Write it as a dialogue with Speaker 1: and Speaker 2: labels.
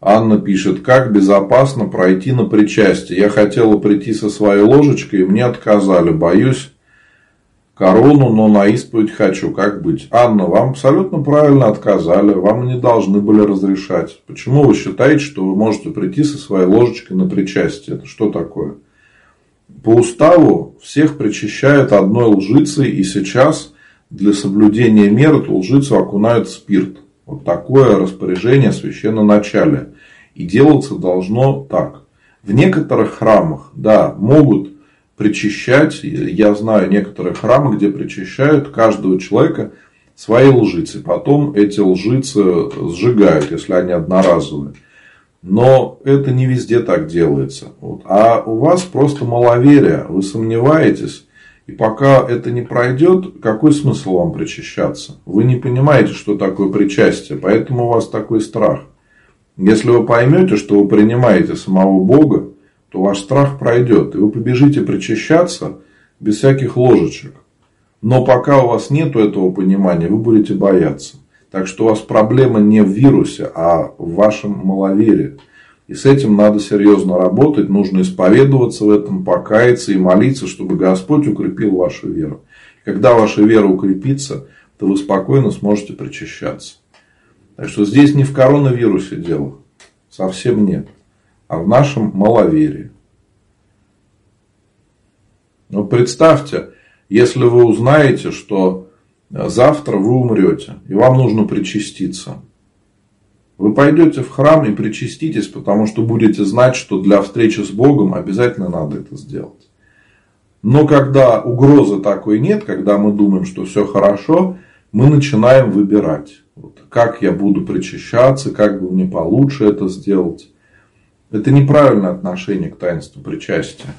Speaker 1: Анна пишет, как безопасно пройти на причастие. Я хотела прийти со своей ложечкой, и мне отказали. Боюсь корону, но на исповедь хочу. Как быть? Анна, вам абсолютно правильно отказали. Вам не должны были разрешать. Почему вы считаете, что вы можете прийти со своей ложечкой на причастие? Это что такое? По уставу всех причащают одной лжицей. И сейчас для соблюдения мер эту лжицу окунают в спирт. Вот такое распоряжение священноначалия. И делаться должно так. В некоторых храмах, да, могут причащать. Я знаю некоторые храмы, где причащают каждого человека свои лжицы. Потом эти лжицы сжигают, если они одноразовые. Но это не везде так делается. Вот. А у вас просто маловерие. Вы сомневаетесь и пока это не пройдет, какой смысл вам причащаться? Вы не понимаете, что такое причастие, поэтому у вас такой страх. Если вы поймете, что вы принимаете самого Бога, то ваш страх пройдет, и вы побежите причащаться без всяких ложечек. Но пока у вас нет этого понимания, вы будете бояться. Так что у вас проблема не в вирусе, а в вашем маловерии. И с этим надо серьезно работать, нужно исповедоваться в этом, покаяться и молиться, чтобы Господь укрепил вашу веру. Когда ваша вера укрепится, то вы спокойно сможете причащаться. Так что здесь не в коронавирусе дело, совсем нет, а в нашем маловерии. Но представьте, если вы узнаете, что завтра вы умрете, и вам нужно причаститься – вы пойдете в храм и причаститесь, потому что будете знать, что для встречи с Богом обязательно надо это сделать. Но когда угрозы такой нет, когда мы думаем, что все хорошо, мы начинаем выбирать. Вот, как я буду причащаться, как бы мне получше это сделать. Это неправильное отношение к таинству причастия.